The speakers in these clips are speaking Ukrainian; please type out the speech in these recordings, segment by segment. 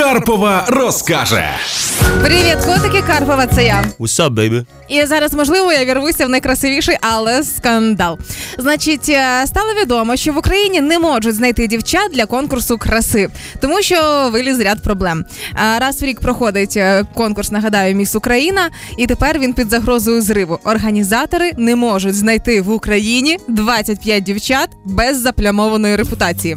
Карпова розкаже. Привіт, котики Карпова, це я. What's up, baby? І зараз, можливо, я вірвуся в найкрасивіший, але скандал. Значить, е, стало відомо, що в Україні не можуть знайти дівчат для конкурсу краси, тому що виліз ряд проблем. Раз в рік проходить е, конкурс, нагадаю, міс Україна, і тепер він під загрозою зриву. Організатори не можуть знайти в Україні 25 дівчат без заплямованої репутації.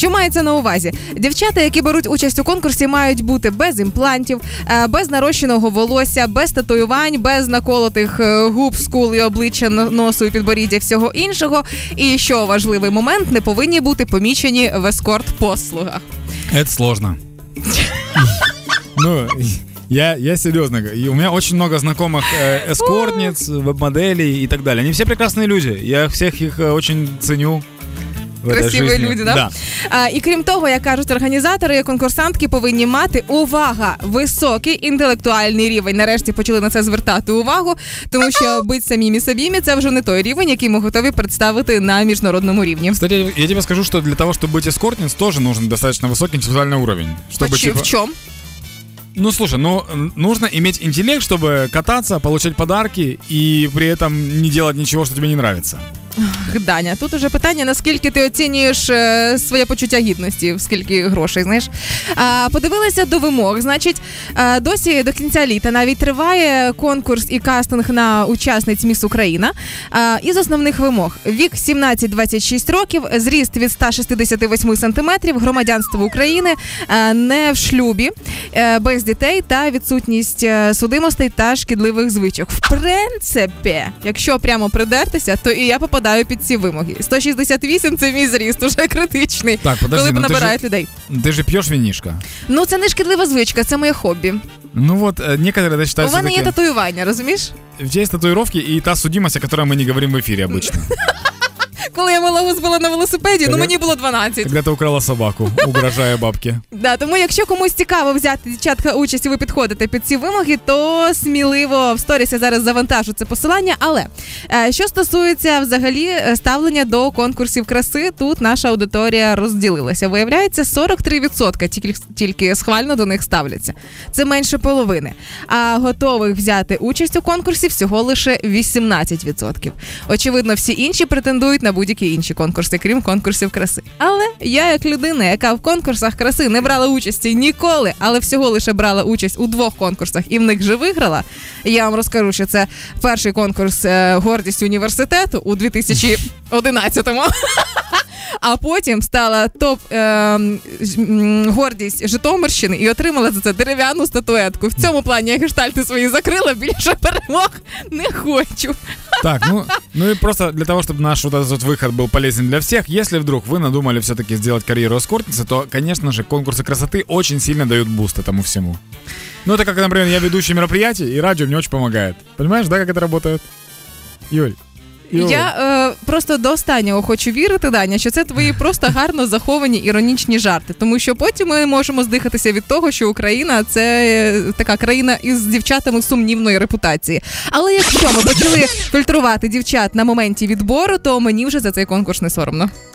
Що мається на увазі? Дівчата, які беруть участь у конкурсі, мають бути без імплантів, е, без нарощеного волосся, без татуювань, без наколотих е, губ, скул і обличчя, но- носу і підборіддя, всього іншого. І що важливий момент, не повинні бути помічені в ескорт-послугах. Это сложно. Ну, я, я серьезно. говорю. И у меня очень много знакомых э, эскортниц, веб-моделей и так далее. Они все прекрасные люди. Я всех их э, очень ценю. В этой Красиві жизни. люди, да? Да. А, і крім того, як кажуть організатори, конкурсантки повинні мати увага, високий інтелектуальний рівень. Нарешті почали на це звертати увагу, тому що бить самімі собімі це вже не той рівень, який ми готові представити на міжнародному рівні. Кстати, я тебе скажу, что для того, чтобы быть эскортниц, тоже нужен достаточно высокий интеллектуальный уровень. Чтобы, Почему? типа- В чому? Ну, слушай, ну, м, нужно иметь интеллект, чтобы кататься, получать подарки и при этом не делать ничего, что тебе не нравится. Даня, тут уже питання, наскільки ти оцінюєш е, своє почуття гідності, скільки грошей, знаєш. А, подивилися до вимог. Значить, досі до кінця літа навіть триває конкурс і кастинг на учасниць Міс Україна. А, із основних вимог: вік 17-26 років, зріст від 168 сантиметрів, громадянство України, не в шлюбі, е, без дітей та відсутність е, судимостей та шкідливих звичок. В принципі, якщо прямо придертися, то і я попадаю під ці вимоги. 168 – це мій зріст, уже критичний. Так, подожди, коли ну ти набирають ж- людей. Ты же пьешь винишко. Ну це не шкідлива звичка, це моє хобі. Ну вот, э, некоторые это У считают мене є всё-таки- татуювання, розумієш? У тебя есть татуировки и та судимость, о которой мы не говорим в эфире обычно. Коли я малого збила на велосипеді, ну мені було 12. Когда ты украла собаку, угрожая бабке. Да, тому якщо комусь цікаво взяти дівчатка участь і ви підходите під ці вимоги, то сміливо в сторісі зараз завантажу це посилання. Але е, що стосується взагалі е, ставлення до конкурсів краси, тут наша аудиторія розділилася. Виявляється, 43% тільки, тільки схвально до них ставляться. Це менше половини. А готових взяти участь у конкурсі всього лише 18%. Очевидно, всі інші претендують на будь-які інші конкурси, крім конкурсів краси. Але я, як людина, яка в конкурсах краси не брала участі ніколи, але всього лише брала участь у двох конкурсах і в них же виграла. Я вам розкажу, що це перший конкурс е, гордість університету у 2011-му. А потім стала топ е, гордість Житомирщини і отримала за це дерев'яну статуетку. В цьому плані я гештальти свої закрила, більше перемог не хочу. Так, ну, ну и просто для того, чтобы наш вот этот выход был полезен для всех, если вдруг вы надумали все-таки сделать карьеру эскортницы, то, конечно же, конкурсы красоты очень сильно дают буст этому всему. Ну, это как, например, я ведущий мероприятий, и радио мне очень помогает. Понимаешь, да, как это работает? Юль. Юль. Я е, просто до останнього хочу вірити, Даня, що це твої просто гарно заховані іронічні жарти. Тому що потім ми можемо здихатися від того, що Україна це е, така країна із дівчатами сумнівної репутації. Але якщо ми почали фільтрувати дівчат на моменті відбору, то мені вже за цей конкурс не соромно.